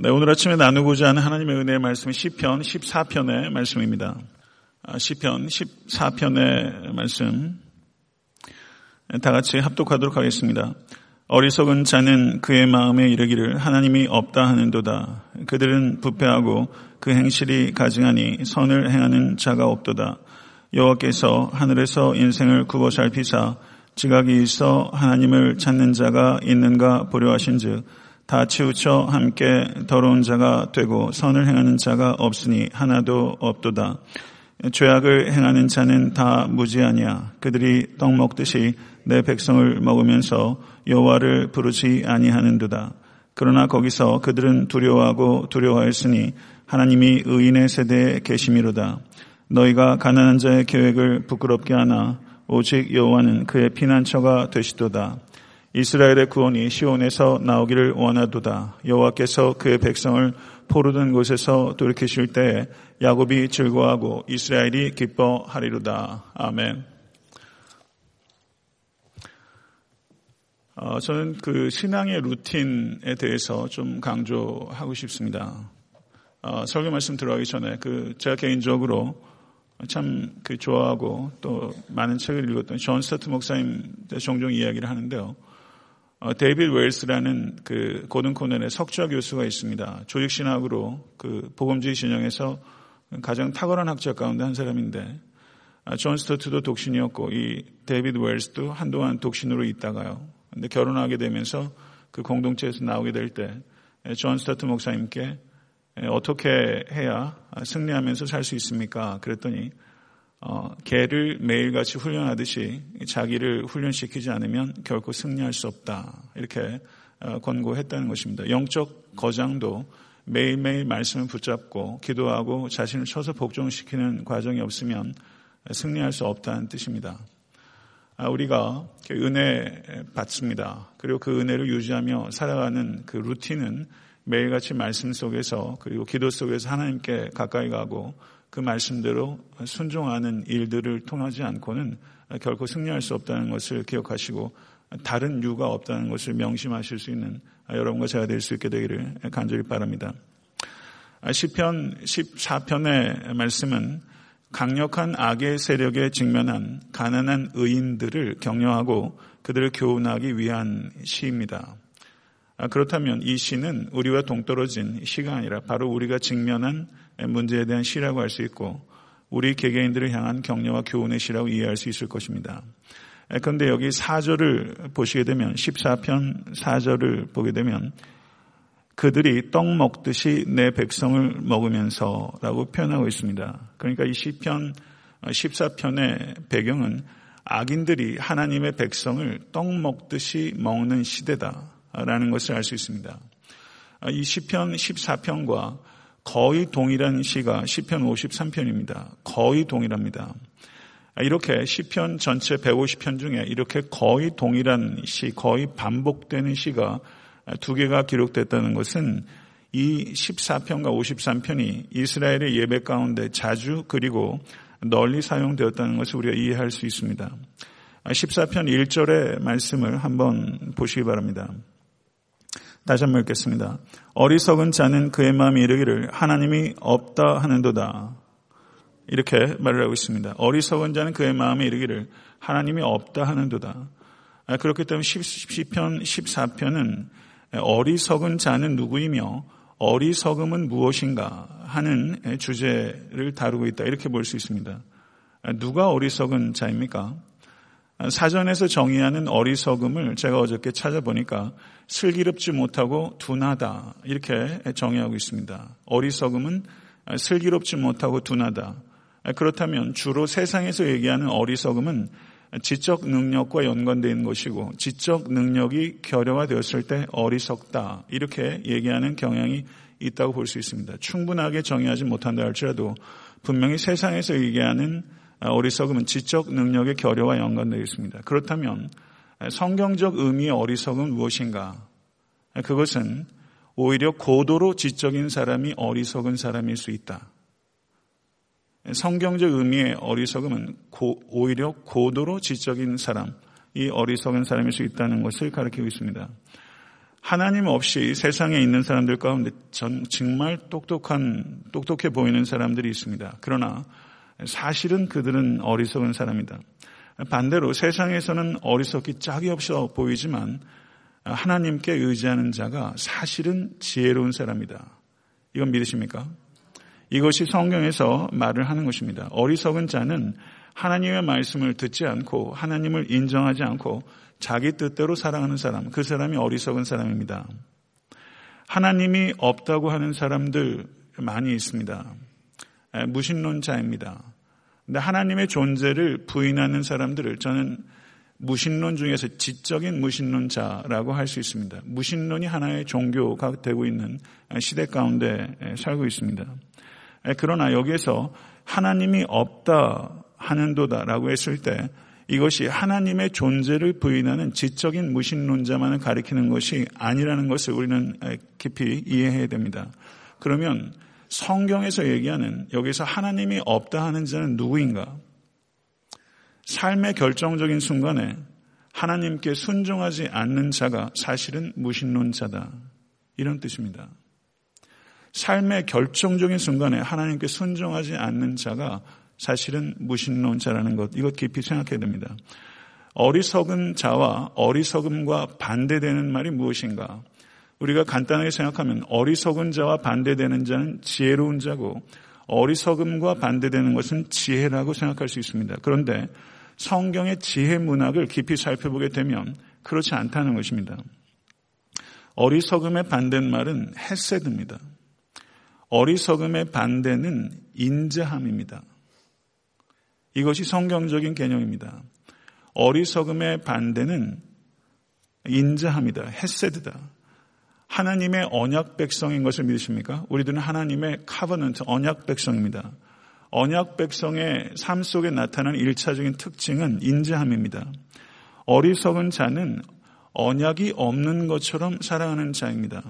네, 오늘 아침에 나누고자 하는 하나님의 은혜의 말씀은 시편 14편의 말씀입니다. 아, 시편 14편의 말씀 다 같이 합독하도록 하겠습니다. 어리석은 자는 그의 마음에 이르기를 하나님이 없다 하는도다. 그들은 부패하고 그 행실이 가증하니 선을 행하는 자가 없도다. 여호와께서 하늘에서 인생을 굽어 살피사 지각이 있어 하나님을 찾는 자가 있는가 보려 하신즉 다 치우쳐 함께 더러운 자가 되고 선을 행하는 자가 없으니 하나도 없도다. 죄악을 행하는 자는 다 무지하냐. 그들이 떡 먹듯이 내 백성을 먹으면서 여호와를 부르지 아니하는도다. 그러나 거기서 그들은 두려워하고 두려워하였으니 하나님이 의인의 세대에 계심이로다. 너희가 가난한 자의 계획을 부끄럽게 하나 오직 여호와는 그의 피난처가 되시도다. 이스라엘의 구원이 시온에서 나오기를 원하도다. 여호와께서 그의 백성을 포로된 곳에서 돌이키실 때에 야곱이 즐거워하고 이스라엘이 기뻐하리로다. 아멘. 어, 저는 그 신앙의 루틴에 대해서 좀 강조하고 싶습니다. 어, 설교 말씀 들어가기 전에 그 제가 개인적으로 참 그 좋아하고 또 많은 책을 읽었던 존 스토트 목사님 종종 이야기를 하는데요. 어, 데이비드 웰스라는 그 고든 콘웰의 석좌 교수가 있습니다. 조직 신학으로 그 복음주의 진영에서 가장 탁월한 학자 가운데 한 사람인데 아, 존 스토트도 독신이었고 이 데이비드 웰스도 한동안 독신으로 있다가요. 근데 결혼하게 되면서 그 공동체에서 나오게 될 때 존 스토트 목사님께 어떻게 해야 승리하면서 살 수 있습니까? 그랬더니 어, 개를 매일같이 훈련하듯이 자기를 훈련시키지 않으면 결코 승리할 수 없다. 이렇게 어, 권고했다는 것입니다. 영적 거장도 매일매일 말씀을 붙잡고 기도하고 자신을 쳐서 복종시키는 과정이 없으면 승리할 수 없다는 뜻입니다. 아, 우리가 은혜 받습니다. 그리고 그 은혜를 유지하며 살아가는 그 루틴은 매일같이 말씀 속에서 그리고 기도 속에서 하나님께 가까이 가고 그 말씀대로 순종하는 일들을 통하지 않고는 결코 승리할 수 없다는 것을 기억하시고 다른 이유가 없다는 것을 명심하실 수 있는 여러분과 제가 될 수 있게 되기를 간절히 바랍니다. 시편 14편의 말씀은 강력한 악의 세력에 직면한 가난한 의인들을 격려하고 그들을 교훈하기 위한 시입니다. 그렇다면 이 시는 우리와 동떨어진 시가 아니라 바로 우리가 직면한 문제에 대한 시라고 할 수 있고 우리 개개인들을 향한 격려와 교훈의 시라고 이해할 수 있을 것입니다. 그런데 여기 4절을 보시게 되면 14편 4절을 보게 되면 그들이 떡 먹듯이 내 백성을 먹으면서라고 표현하고 있습니다. 그러니까 이 시편 14편의 배경은 악인들이 하나님의 백성을 떡 먹듯이 먹는 시대다라는 것을 알 수 있습니다. 이 시편 14편과 거의 동일한 시가 시편 53편입니다. 거의 동일합니다. 이렇게 시편 전체 150편 중에 이렇게 거의 동일한 시, 거의 반복되는 시가 두 개가 기록됐다는 것은 이 14편과 53편이 이스라엘의 예배 가운데 자주 그리고 널리 사용되었다는 것을 우리가 이해할 수 있습니다. 14편 1절의 말씀을 한번 보시기 바랍니다. 다시 한번 읽겠습니다. 어리석은 자는 그의 마음이 이르기를 하나님이 없다 하는도다. 이렇게 말을 하고 있습니다. 어리석은 자는 그의 마음에 이르기를 하나님이 없다 하는도다. 아, 그렇기 때문에 10편, 14편은 어리석은 자는 누구이며 어리석음은 무엇인가 하는 주제를 다루고 있다. 이렇게 볼 수 있습니다. 아, 누가 어리석은 자입니까? 사전에서 정의하는 어리석음을 제가 어저께 찾아보니까 슬기롭지 못하고 둔하다 이렇게 정의하고 있습니다. 어리석음은 슬기롭지 못하고 둔하다. 그렇다면 주로 세상에서 얘기하는 어리석음은 지적 능력과 있는 것이고 지적 능력이 결여화되었을 때 어리석다 이렇게 얘기하는 경향이 있다고 볼 수 있습니다. 충분하게 정의하지 못한다 할지라도 분명히 세상에서 얘기하는 아, 어리석음은 지적 능력의 결여와 연관되어 있습니다. 그렇다면 성경적 의미의 어리석음은 무엇인가? 그것은 오히려 고도로 지적인 사람이 어리석은 사람일 수 있다. 성경적 의미의 어리석음은 고, 오히려 고도로 지적인 사람, 이 어리석은 사람일 수 있다는 것을 가르치고 있습니다. 하나님 없이 세상에 있는 사람들 가운데 전 정말 똑똑한, 똑똑해 보이는 사람들이 있습니다. 그러나 사실은 그들은 어리석은 사람이다. 반대로 세상에서는 어리석기 짝이 없어 보이지만 하나님께 의지하는 자가 사실은 지혜로운 사람이다. 이건 믿으십니까? 이것이 성경에서 말을 하는 것입니다. 어리석은 자는 하나님의 말씀을 듣지 않고 하나님을 인정하지 않고 자기 뜻대로 살아가는 사람, 그 사람이 어리석은 사람입니다. 하나님이 없다고 하는 사람들 많이 있습니다. 무신론자입니다. 근데 하나님의 존재를 부인하는 사람들을 저는 무신론 중에서 지적인 무신론자라고 할 수 있습니다. 무신론이 하나의 종교가 되고 있는 시대 가운데 살고 있습니다. 그러나 여기에서 하나님이 없다 하는도다라고 했을 때 이것이 하나님의 존재를 부인하는 지적인 무신론자만을 가리키는 것이 아니라는 것을 우리는 깊이 이해해야 됩니다. 그러면 성경에서 얘기하는 여기서 하나님이 없다 하는 자는 누구인가? 삶의 결정적인 순간에 하나님께 순종하지 않는 자가 사실은 무신론자다. 이런 뜻입니다. 삶의 결정적인 순간에 하나님께 순종하지 않는 자가 사실은 무신론자라는 것, 이것 깊이 생각해야 됩니다. 어리석은 자와 어리석음과 반대되는 말이 무엇인가? 우리가 간단하게 생각하면 어리석은 자와 반대되는 자는 지혜로운 자고 어리석음과 반대되는 것은 지혜라고 생각할 수 있습니다. 그런데 성경의 지혜 문학을 깊이 살펴보게 되면 그렇지 않다는 것입니다. 어리석음의 반대는 말은 헤세드입니다. 어리석음의 반대는 인자함입니다. 이것이 성경적인 개념입니다. 어리석음의 반대는 인자함이다. 헤세드다. 하나님의 언약 백성인 것을 믿으십니까? 우리들은 하나님의 카버넌트 언약 백성입니다. 언약 백성의 삶 속에 나타나는 일차적인 특징은 인자함입니다. 어리석은 자는 언약이 없는 것처럼 살아가는 자입니다.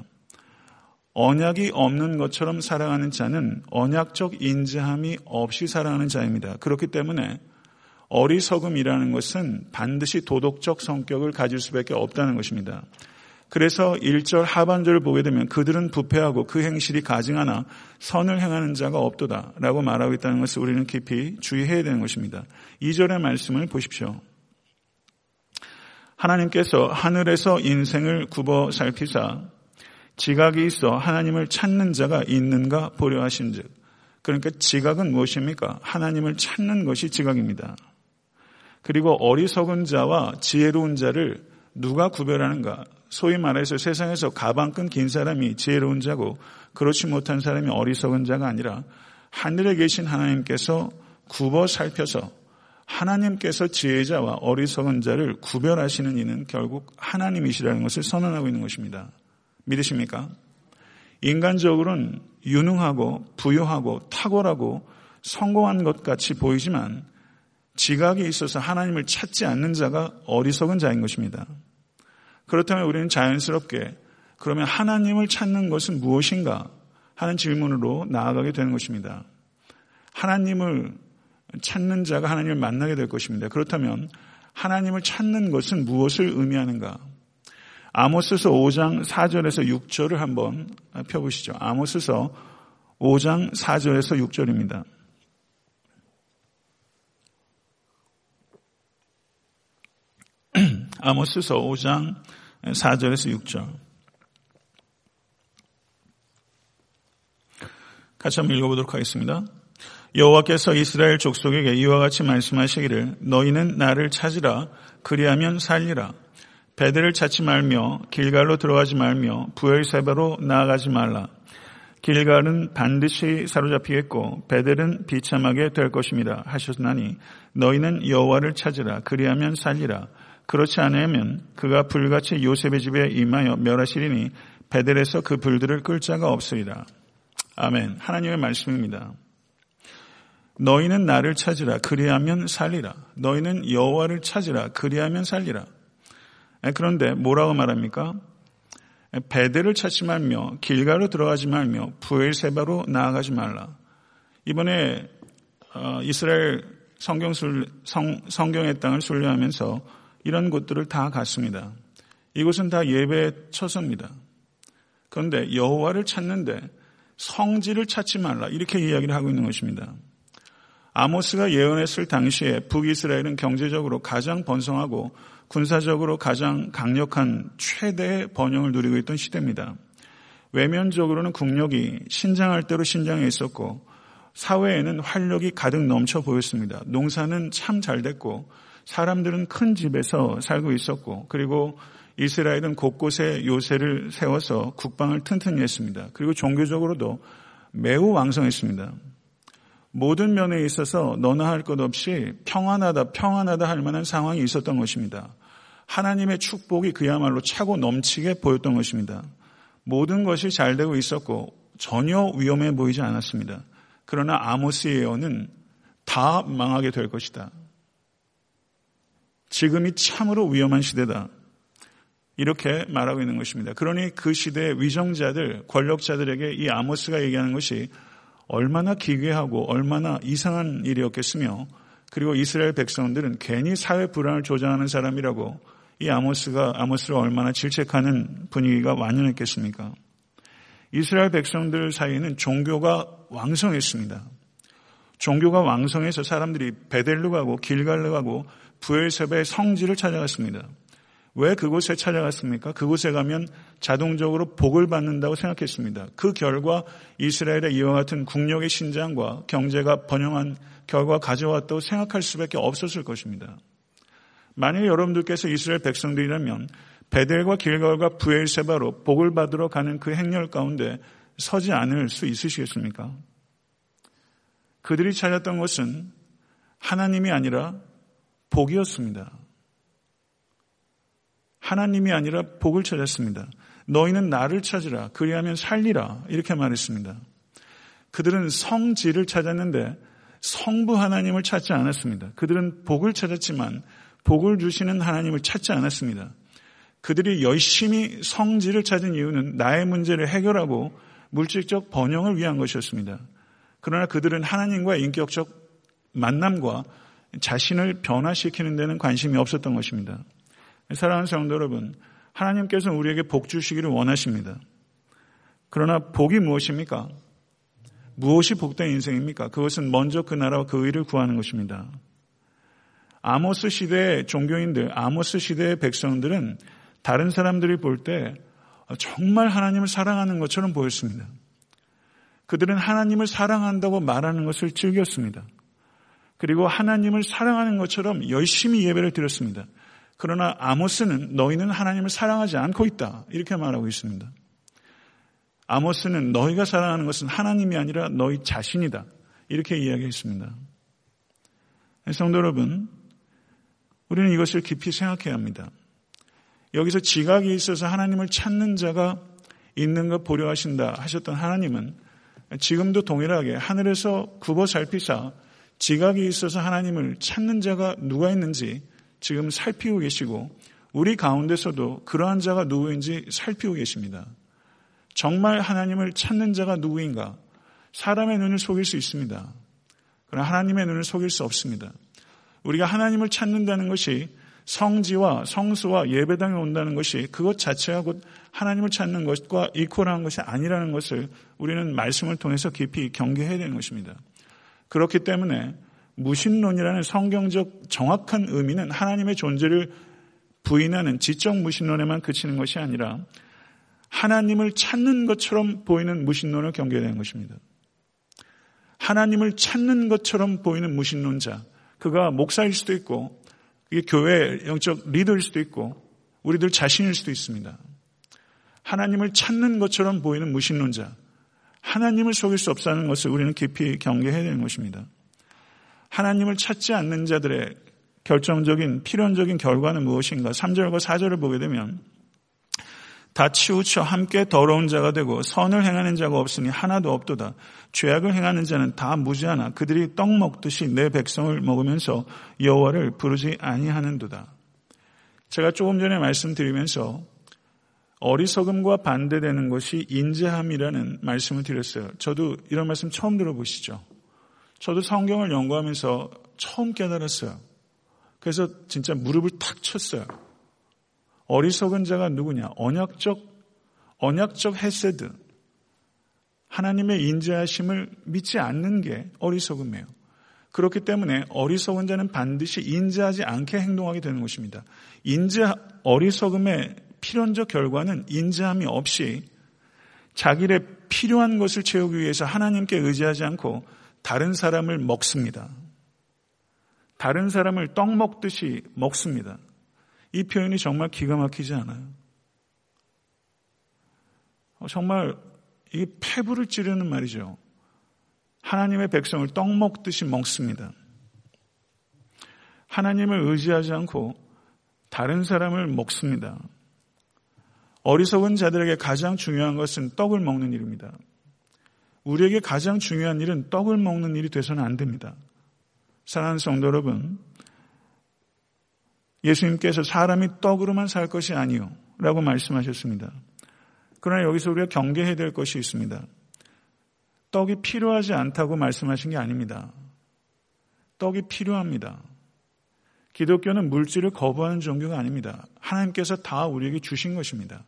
언약이 없는 것처럼 살아가는 자는 언약적 인자함이 없이 살아가는 자입니다. 그렇기 때문에 어리석음이라는 것은 반드시 도덕적 성격을 가질 수밖에 없다는 것입니다. 그래서 1절 하반절을 보게 되면 그들은 부패하고 그 행실이 가증하나 선을 행하는 자가 없도다 라고 말하고 있다는 것을 우리는 깊이 주의해야 되는 것입니다. 2절의 말씀을 보십시오. 하나님께서 하늘에서 인생을 굽어 살피사 지각이 있어 하나님을 찾는 자가 있는가 보려 하신즉 그러니까 지각은 무엇입니까? 하나님을 찾는 것이 지각입니다. 그리고 어리석은 자와 지혜로운 자를 누가 구별하는가? 소위 말해서 세상에서 가방 끈 긴 사람이 지혜로운 자고 그렇지 못한 사람이 어리석은 자가 아니라 하늘에 계신 하나님께서 굽어 살펴서 하나님께서 지혜자와 어리석은 자를 구별하시는 이는 결국 하나님이시라는 것을 선언하고 있는 것입니다. 믿으십니까? 인간적으로는 유능하고 부유하고 탁월하고 성공한 것 같이 보이지만 지각이 있어서 하나님을 찾지 않는 자가 어리석은 자인 것입니다. 그렇다면 우리는 자연스럽게 그러면 하나님을 찾는 것은 무엇인가 하는 질문으로 나아가게 되는 것입니다. 하나님을 찾는 자가 하나님을 만나게 될 것입니다. 그렇다면 하나님을 찾는 것은 무엇을 의미하는가? 아모스서 5장 4절에서 6절을 한번 펴보시죠. 아모스서 5장 4절에서 6절입니다. 아모스서 5장 4절에서 6절. 같이 한번 읽어보도록 하겠습니다. 여호와께서 이스라엘 족속에게 이와 같이 말씀하시기를 너희는 나를 찾으라 그리하면 살리라 배들을 찾지 말며 길갈로 들어가지 말며 부엘세바로 나아가지 말라. 길갈은 반드시 사로잡히겠고 베델은 비참하게 될 것입니다. 하셨나니 너희는 여호와를 찾으라 그리하면 살리라. 그렇지 않으면 그가 불같이 요셉의 집에 임하여 멸하시리니 베델에서 그 불들을 끌 자가 없으리라. 아멘. 하나님의 말씀입니다. 너희는 나를 찾으라 그리하면 살리라. 너희는 여호와를 찾으라 그리하면 살리라. 그런데 뭐라고 말합니까? 베델을 찾지 말며 길가로 들어가지 말며 부엘세바로 나아가지 말라. 이번에 어, 이스라엘 성경 성경 의 땅을 순례하면서 이런 곳들을 다 갔습니다. 이곳은 다 예배 처소입니다. 그런데 여호와를 찾는데 성질을 찾지 말라 이렇게 이야기를 하고 있는 것입니다. 아모스가 예언했을 당시에 북이스라엘은 경제적으로 가장 번성하고 군사적으로 가장 강력한 최대의 번영을 누리고 있던 시대입니다. 외면적으로는 국력이 신장할 대로 신장해 있었고 사회에는 활력이 가득 넘쳐 보였습니다. 농사는 참 잘 됐고 사람들은 큰 집에서 살고 있었고 그리고 이스라엘은 곳곳에 요새를 세워서 국방을 튼튼히 했습니다. 그리고 종교적으로도 매우 왕성했습니다. 모든 면에 있어서 너나 할 것 없이 평안하다, 평안하다 할 만한 상황이 있었던 것입니다. 하나님의 축복이 그야말로 차고 넘치게 보였던 것입니다. 모든 것이 잘 되고 있었고 전혀 위험해 보이지 않았습니다. 그러나 아모스 예언은 다 망하게 될 것이다. 지금이 참으로 위험한 시대다. 이렇게 말하고 있는 것입니다. 그러니 그 시대의 위정자들, 권력자들에게 이 아모스가 얘기하는 것이 얼마나 기괴하고 얼마나 이상한 일이었겠으며 그리고 이스라엘 백성들은 괜히 사회 불안을 조장하는 사람이라고 이 아모스가 아모스를 얼마나 질책하는 분위기가 완연했겠습니까? 이스라엘 백성들 사이에는 종교가 왕성했습니다. 종교가 왕성해서 사람들이 베델로 가고 길갈로 가고 부엘셉의 성지를 찾아갔습니다. 왜 그곳에 찾아갔습니까? 그곳에 가면 자동적으로 복을 받는다고 생각했습니다. 그 결과 이스라엘의 이와 같은 국력의 신장과 경제가 번영한 결과 가져왔다고 생각할 수밖에 없었을 것입니다. 만약 여러분들께서 이스라엘 백성들이라면 베델과 길갈과 부엘세바로 복을 받으러 가는 그 행렬 가운데 서지 않을 수 있으시겠습니까? 그들이 찾았던 것은 하나님이 아니라 복이었습니다. 하나님이 아니라 복을 찾았습니다. 너희는 나를 찾으라. 그리하면 살리라. 이렇게 말했습니다. 그들은 성질을 찾았는데 성부 하나님을 찾지 않았습니다. 그들은 복을 찾았지만 복을 주시는 하나님을 찾지 않았습니다. 그들이 열심히 성질을 찾은 이유는 나의 문제를 해결하고 물질적 번영을 위한 것이었습니다. 그러나 그들은 하나님과 인격적 만남과 자신을 변화시키는 데는 관심이 없었던 것입니다. 사랑하는 성도 여러분, 하나님께서 우리에게 복 주시기를 원하십니다. 그러나 복이 무엇입니까? 무엇이 복된 인생입니까? 그것은 먼저 그 나라와 그 의를 구하는 것입니다. 아모스 시대의 종교인들, 아모스 시대의 백성들은 다른 사람들이 볼 때 정말 하나님을 사랑하는 것처럼 보였습니다. 그들은 하나님을 사랑한다고 말하는 것을 즐겼습니다. 그리고 하나님을 사랑하는 것처럼 열심히 예배를 드렸습니다. 그러나 아모스는 너희는 하나님을 사랑하지 않고 있다. 이렇게 말하고 있습니다. 아모스는 너희가 사랑하는 것은 하나님이 아니라 너희 자신이다. 이렇게 이야기했습니다. 성도 여러분, 우리는 이것을 깊이 생각해야 합니다. 여기서 지각이 있어서 하나님을 찾는 자가 있는 것 보려 하신다 하셨던 하나님은 지금도 동일하게 하늘에서 굽어 살피사 지각이 있어서 하나님을 찾는 자가 누가 있는지 지금 살피고 계시고 우리 가운데서도 그러한 자가 누구인지 살피고 계십니다. 정말 하나님을 찾는 자가 누구인가? 사람의 눈을 속일 수 있습니다. 그러나 하나님의 눈을 속일 수 없습니다. 우리가 하나님을 찾는다는 것이 성지와 성수와 예배당에 온다는 것이 그것 자체가 곧 하나님을 찾는 것과 이퀄한 것이 아니라는 것을 우리는 말씀을 통해서 깊이 경계해야 되는 것입니다. 그렇기 때문에 무신론이라는 성경적 정확한 의미는 하나님의 존재를 부인하는 지적 무신론에만 그치는 것이 아니라 하나님을 찾는 것처럼 보이는 무신론을 경계되는 것입니다. 하나님을 찾는 것처럼 보이는 무신론자, 그가 목사일 수도 있고, 이게 교회 영적 리더일 수도 있고, 우리들 자신일 수도 있습니다. 하나님을 찾는 것처럼 보이는 무신론자, 하나님을 속일 수 없다는 것을 우리는 깊이 경계해야 되는 것입니다. 하나님을 찾지 않는 자들의 결정적인 필연적인 결과는 무엇인가? 3절과 4절을 보게 되면 다 치우쳐 함께 더러운 자가 되고 선을 행하는 자가 없으니 하나도 없도다. 죄악을 행하는 자는 다 무지하나 그들이 떡 먹듯이 내 백성을 먹으면서 여호와를 부르지 아니하는도다. 제가 조금 전에 말씀드리면서 어리석음과 반대되는 것이 인재함이라는 말씀을 드렸어요. 저도 이런 말씀 처음 들어보시죠? 저도 성경을 연구하면서 처음 깨달았어요. 그래서 진짜 무릎을 탁 쳤어요. 어리석은 자가 누구냐? 언약적 언약적 헤세드 하나님의 인자하심을 믿지 않는 게 어리석음이에요. 그렇기 때문에 어리석은 자는 반드시 인자하지 않게 행동하게 되는 것입니다. 인자 어리석음의 필연적 결과는 인자함이 없이 자기의 필요한 것을 채우기 위해서 하나님께 의지하지 않고 다른 사람을 먹습니다. 다른 사람을 떡 먹듯이 먹습니다. 이 표현이 정말 기가 막히지 않아요? 어, 정말 이 폐부를 찌르는 말이죠. 하나님의 백성을 떡 먹듯이 먹습니다. 하나님을 의지하지 않고 다른 사람을 먹습니다. 어리석은 자들에게 가장 중요한 것은 떡을 먹는 일입니다. 우리에게 가장 중요한 일은 떡을 먹는 일이 돼서는 안 됩니다. 사랑하는 성도 여러분, 예수님께서 사람이 떡으로만 살 것이 아니요. 라고 말씀하셨습니다. 그러나 여기서 우리가 경계해야 될 것이 있습니다. 떡이 필요하지 않다고 말씀하신 게 아닙니다. 떡이 필요합니다. 기독교는 물질을 거부하는 종교가 아닙니다. 하나님께서 다 우리에게 주신 것입니다.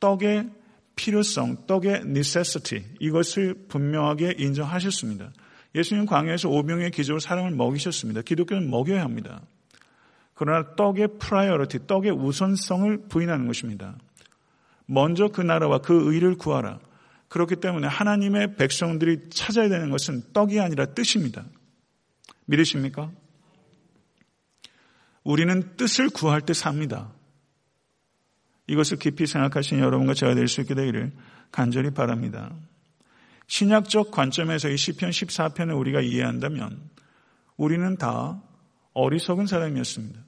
떡의 필요성, 떡의 necessity 이것을 분명하게 인정하셨습니다. 예수님 광야에서 오병이어의 기적으로 사람을 먹이셨습니다. 기독교는 먹여야 합니다. 그러나 떡의 priority, 떡의 우선성을 부인하는 것입니다. 먼저 그 나라와 그 의를 구하라. 그렇기 때문에 하나님의 백성들이 찾아야 되는 것은 떡이 아니라 뜻입니다. 믿으십니까? 우리는 뜻을 구할 때 삽니다. 이것을 깊이 생각하신 여러분과 제가 될 수 있게 되기를 간절히 바랍니다. 신약적 관점에서 이 시편 14편을 우리가 이해한다면 우리는 다 어리석은 사람이었습니다.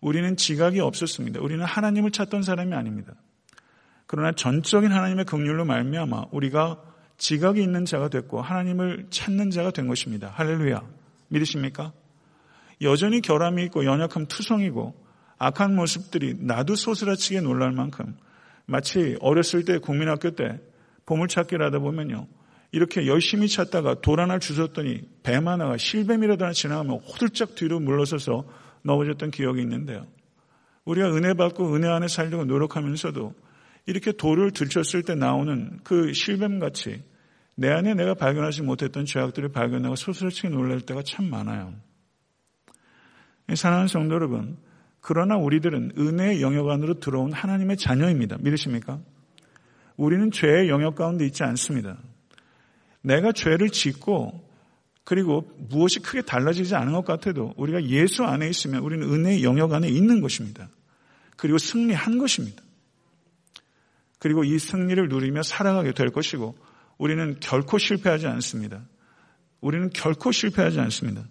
우리는 지각이 없었습니다. 우리는 하나님을 찾던 사람이 아닙니다. 그러나 전적인 하나님의 긍휼로 말미암아 우리가 지각이 있는 자가 됐고 하나님을 찾는 자가 된 것입니다. 할렐루야. 믿으십니까? 여전히 결함이 있고 연약함 투성이고 악한 모습들이 나도 소스라치게 놀랄 만큼 마치 어렸을 때 국민학교 때 보물찾기를 하다 보면요. 이렇게 열심히 찾다가 돌 하나를 주셨더니 뱀 하나가 실뱀이라도 하나 지나가면 호들짝 뒤로 물러서서 넘어졌던 기억이 있는데요. 우리가 은혜 받고 은혜 안에 살려고 노력하면서도 이렇게 돌을 들쳤을 때 나오는 그 실뱀같이 내 안에 내가 발견하지 못했던 죄악들을 발견하고 소스러치게 놀랄 때가 참 많아요. 사랑하는 성도 여러분, 그러나 우리들은 은혜의 영역 안으로 들어온 하나님의 자녀입니다. 믿으십니까? 우리는 죄의 영역 가운데 있지 않습니다. 내가 죄를 짓고 그리고 무엇이 크게 달라지지 않은 것 같아도 우리가 예수 안에 있으면 우리는 은혜의 영역 안에 있는 것입니다. 그리고 승리한 것입니다. 그리고 이 승리를 누리며 살아가게 될 것이고 우리는 결코 실패하지 않습니다. 우리는 결코 실패하지 않습니다.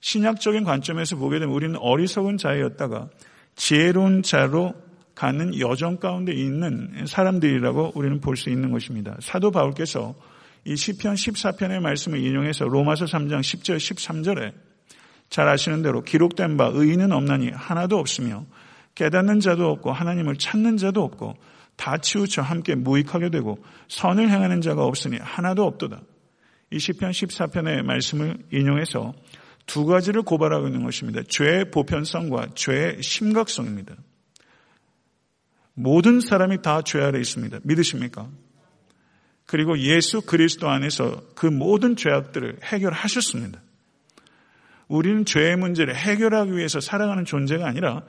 신약적인 관점에서 보게 되면 우리는 어리석은 자였다가 지혜로운 자로 가는 여정 가운데 있는 사람들이라고 우리는 볼 수 있는 것입니다. 사도 바울께서 이 시편 14편의 말씀을 인용해서 로마서 3장 10절 13절에 잘 아시는 대로 기록된 바 의인은 없나니 하나도 없으며 깨닫는 자도 없고 하나님을 찾는 자도 없고 다 치우쳐 함께 무익하게 되고 선을 행하는 자가 없으니 하나도 없도다. 이 시편 14편의 말씀을 인용해서 두 가지를 고발하고 있는 것입니다. 죄의 보편성과 죄의 심각성입니다. 모든 사람이 다 죄 아래 있습니다. 믿으십니까? 그리고 예수 그리스도 안에서 그 모든 죄악들을 해결하셨습니다. 우리는 죄의 문제를 해결하기 위해서 살아가는 존재가 아니라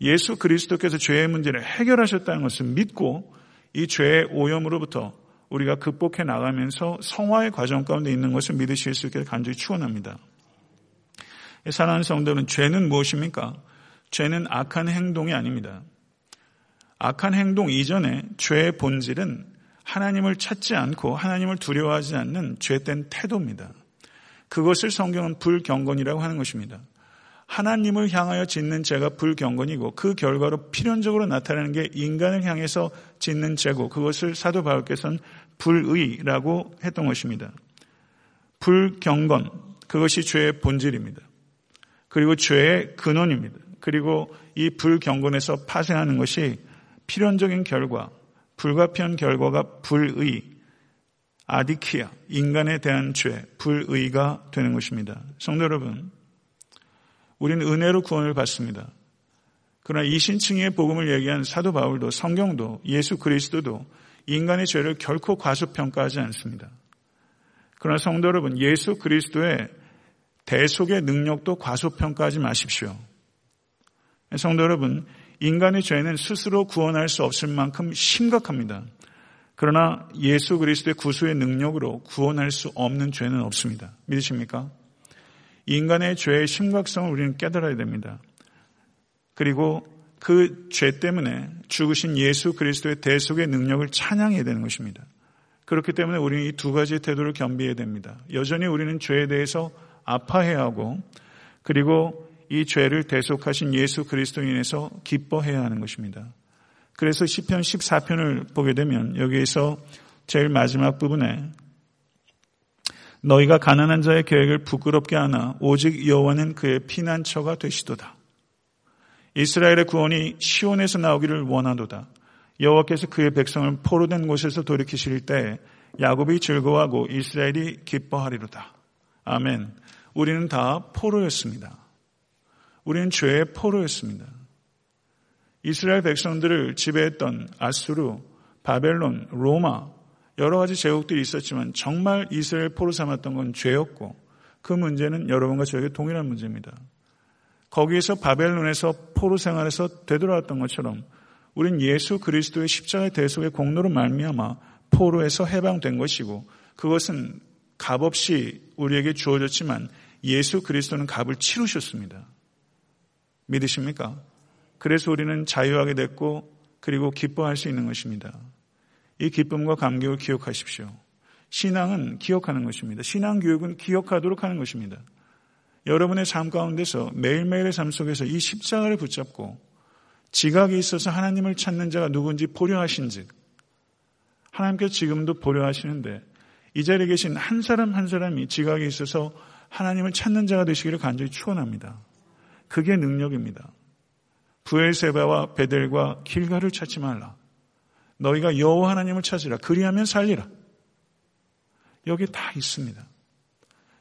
예수 그리스도께서 죄의 문제를 해결하셨다는 것을 믿고 이 죄의 오염으로부터 우리가 극복해 나가면서 성화의 과정 가운데 있는 것을 믿으실 수 있게 간절히 축원합니다. 사랑하는 성도는 죄는 무엇입니까? 죄는 악한 행동이 아닙니다. 악한 행동 이전에 죄의 본질은 하나님을 찾지 않고 하나님을 두려워하지 않는 죄된 태도입니다. 그것을 성경은 불경건이라고 하는 것입니다. 하나님을 향하여 짓는 죄가 불경건이고 그 결과로 필연적으로 나타나는 게 인간을 향해서 짓는 죄고 그것을 사도 바울께서는 불의라고 했던 것입니다. 불경건 그것이 죄의 본질입니다. 그리고 죄의 근원입니다. 그리고 이 불경건에서 파생하는 것이 필연적인 결과, 불가피한 결과가 불의, 아디키아, 인간에 대한 죄, 불의가 되는 것입니다. 성도 여러분, 우리는 은혜로 구원을 받습니다. 그러나 이 신층의 복음을 얘기한 사도 바울도 성경도 예수 그리스도도 인간의 죄를 결코 과소평가하지 않습니다. 그러나 성도 여러분, 예수 그리스도의 대속의 능력도 과소평가하지 마십시오. 성도 여러분, 인간의 죄는 스스로 구원할 수 없을 만큼 심각합니다. 그러나 예수 그리스도의 구수의 능력으로 구원할 수 없는 죄는 없습니다. 믿으십니까? 인간의 죄의 심각성을 우리는 깨달아야 됩니다. 그리고 그 죄 때문에 죽으신 예수 그리스도의 대속의 능력을 찬양해야 되는 것입니다. 그렇기 때문에 우리는 이 두 가지의 태도를 겸비해야 됩니다. 여전히 우리는 죄에 대해서 아파해야 하고 그리고 이 죄를 대속하신 예수 그리스도인에서 기뻐해야 하는 것입니다. 그래서 시편 14편을 보게 되면 여기에서 제일 마지막 부분에 너희가 가난한 자의 계획을 부끄럽게 하나 오직 여호와는 그의 피난처가 되시도다. 이스라엘의 구원이 시온에서 나오기를 원하도다. 여호와께서 그의 백성을 포로된 곳에서 돌이키실 때 야곱이 즐거워하고 이스라엘이 기뻐하리로다. 아멘. 우리는 다 포로였습니다. 우리는 죄의 포로였습니다. 이스라엘 백성들을 지배했던 아수르, 바벨론, 로마 여러 가지 제국들이 있었지만 정말 이스라엘 포로 삼았던 건 죄였고 그 문제는 여러분과 저에게 동일한 문제입니다. 거기에서 바벨론에서 포로 생활에서 되돌아왔던 것처럼 우린 예수 그리스도의 십자가의 대속의 공로로 말미암아 포로에서 해방된 것이고 그것은 값없이 우리에게 주어졌지만 예수 그리스도는 값을 치르셨습니다. 믿으십니까? 그래서 우리는 자유하게 됐고 그리고 기뻐할 수 있는 것입니다. 이 기쁨과 감격을 기억하십시오. 신앙은 기억하는 것입니다. 신앙 교육은 기억하도록 하는 것입니다. 여러분의 삶 가운데서 매일매일의 삶 속에서 이 십자가를 붙잡고 지각이 있어서 하나님을 찾는 자가 누군지 보려하신즉 하나님께서 지금도 보려하시는데 이 자리에 계신 한 사람 한 사람이 지각이 있어서 하나님을 찾는 자가 되시기를 간절히 축원합니다. 그게 능력입니다. 부엘세바와 베델과 길가를 찾지 말라. 너희가 여호와 하나님을 찾으라. 그리하면 살리라. 여기 다 있습니다.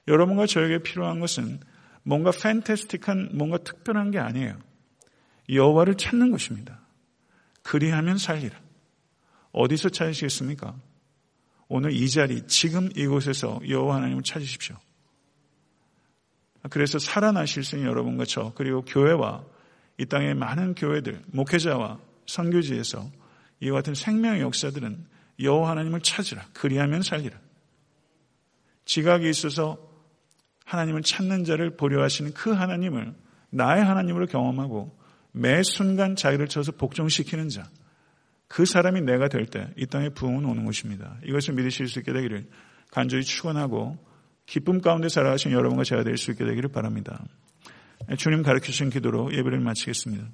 여러분과 저에게 필요한 것은 뭔가 팬테스틱한 뭔가 특별한 게 아니에요. 여호와를 찾는 것입니다. 그리하면 살리라. 어디서 찾으시겠습니까? 오늘 이 자리, 지금 이곳에서 여호와 하나님을 찾으십시오. 그래서 살아나실 수 있는 여러분과 저 그리고 교회와 이 땅의 많은 교회들, 목회자와 선교지에서 이와 같은 생명의 역사들은 여호와 하나님을 찾으라. 그리하면 살리라. 지각이 있어서 하나님을 찾는 자를 보려 하시는 그 하나님을 나의 하나님으로 경험하고 매 순간 자기를 쳐서 복종시키는 자. 그 사람이 내가 될 때 이 땅에 부흥은 오는 것입니다. 이것을 믿으실 수 있게 되기를 간절히 축원하고 기쁨 가운데 살아가신 여러분과 제가 될 수 있게 되기를 바랍니다. 주님 가르쳐 주신 기도로 예배를 마치겠습니다.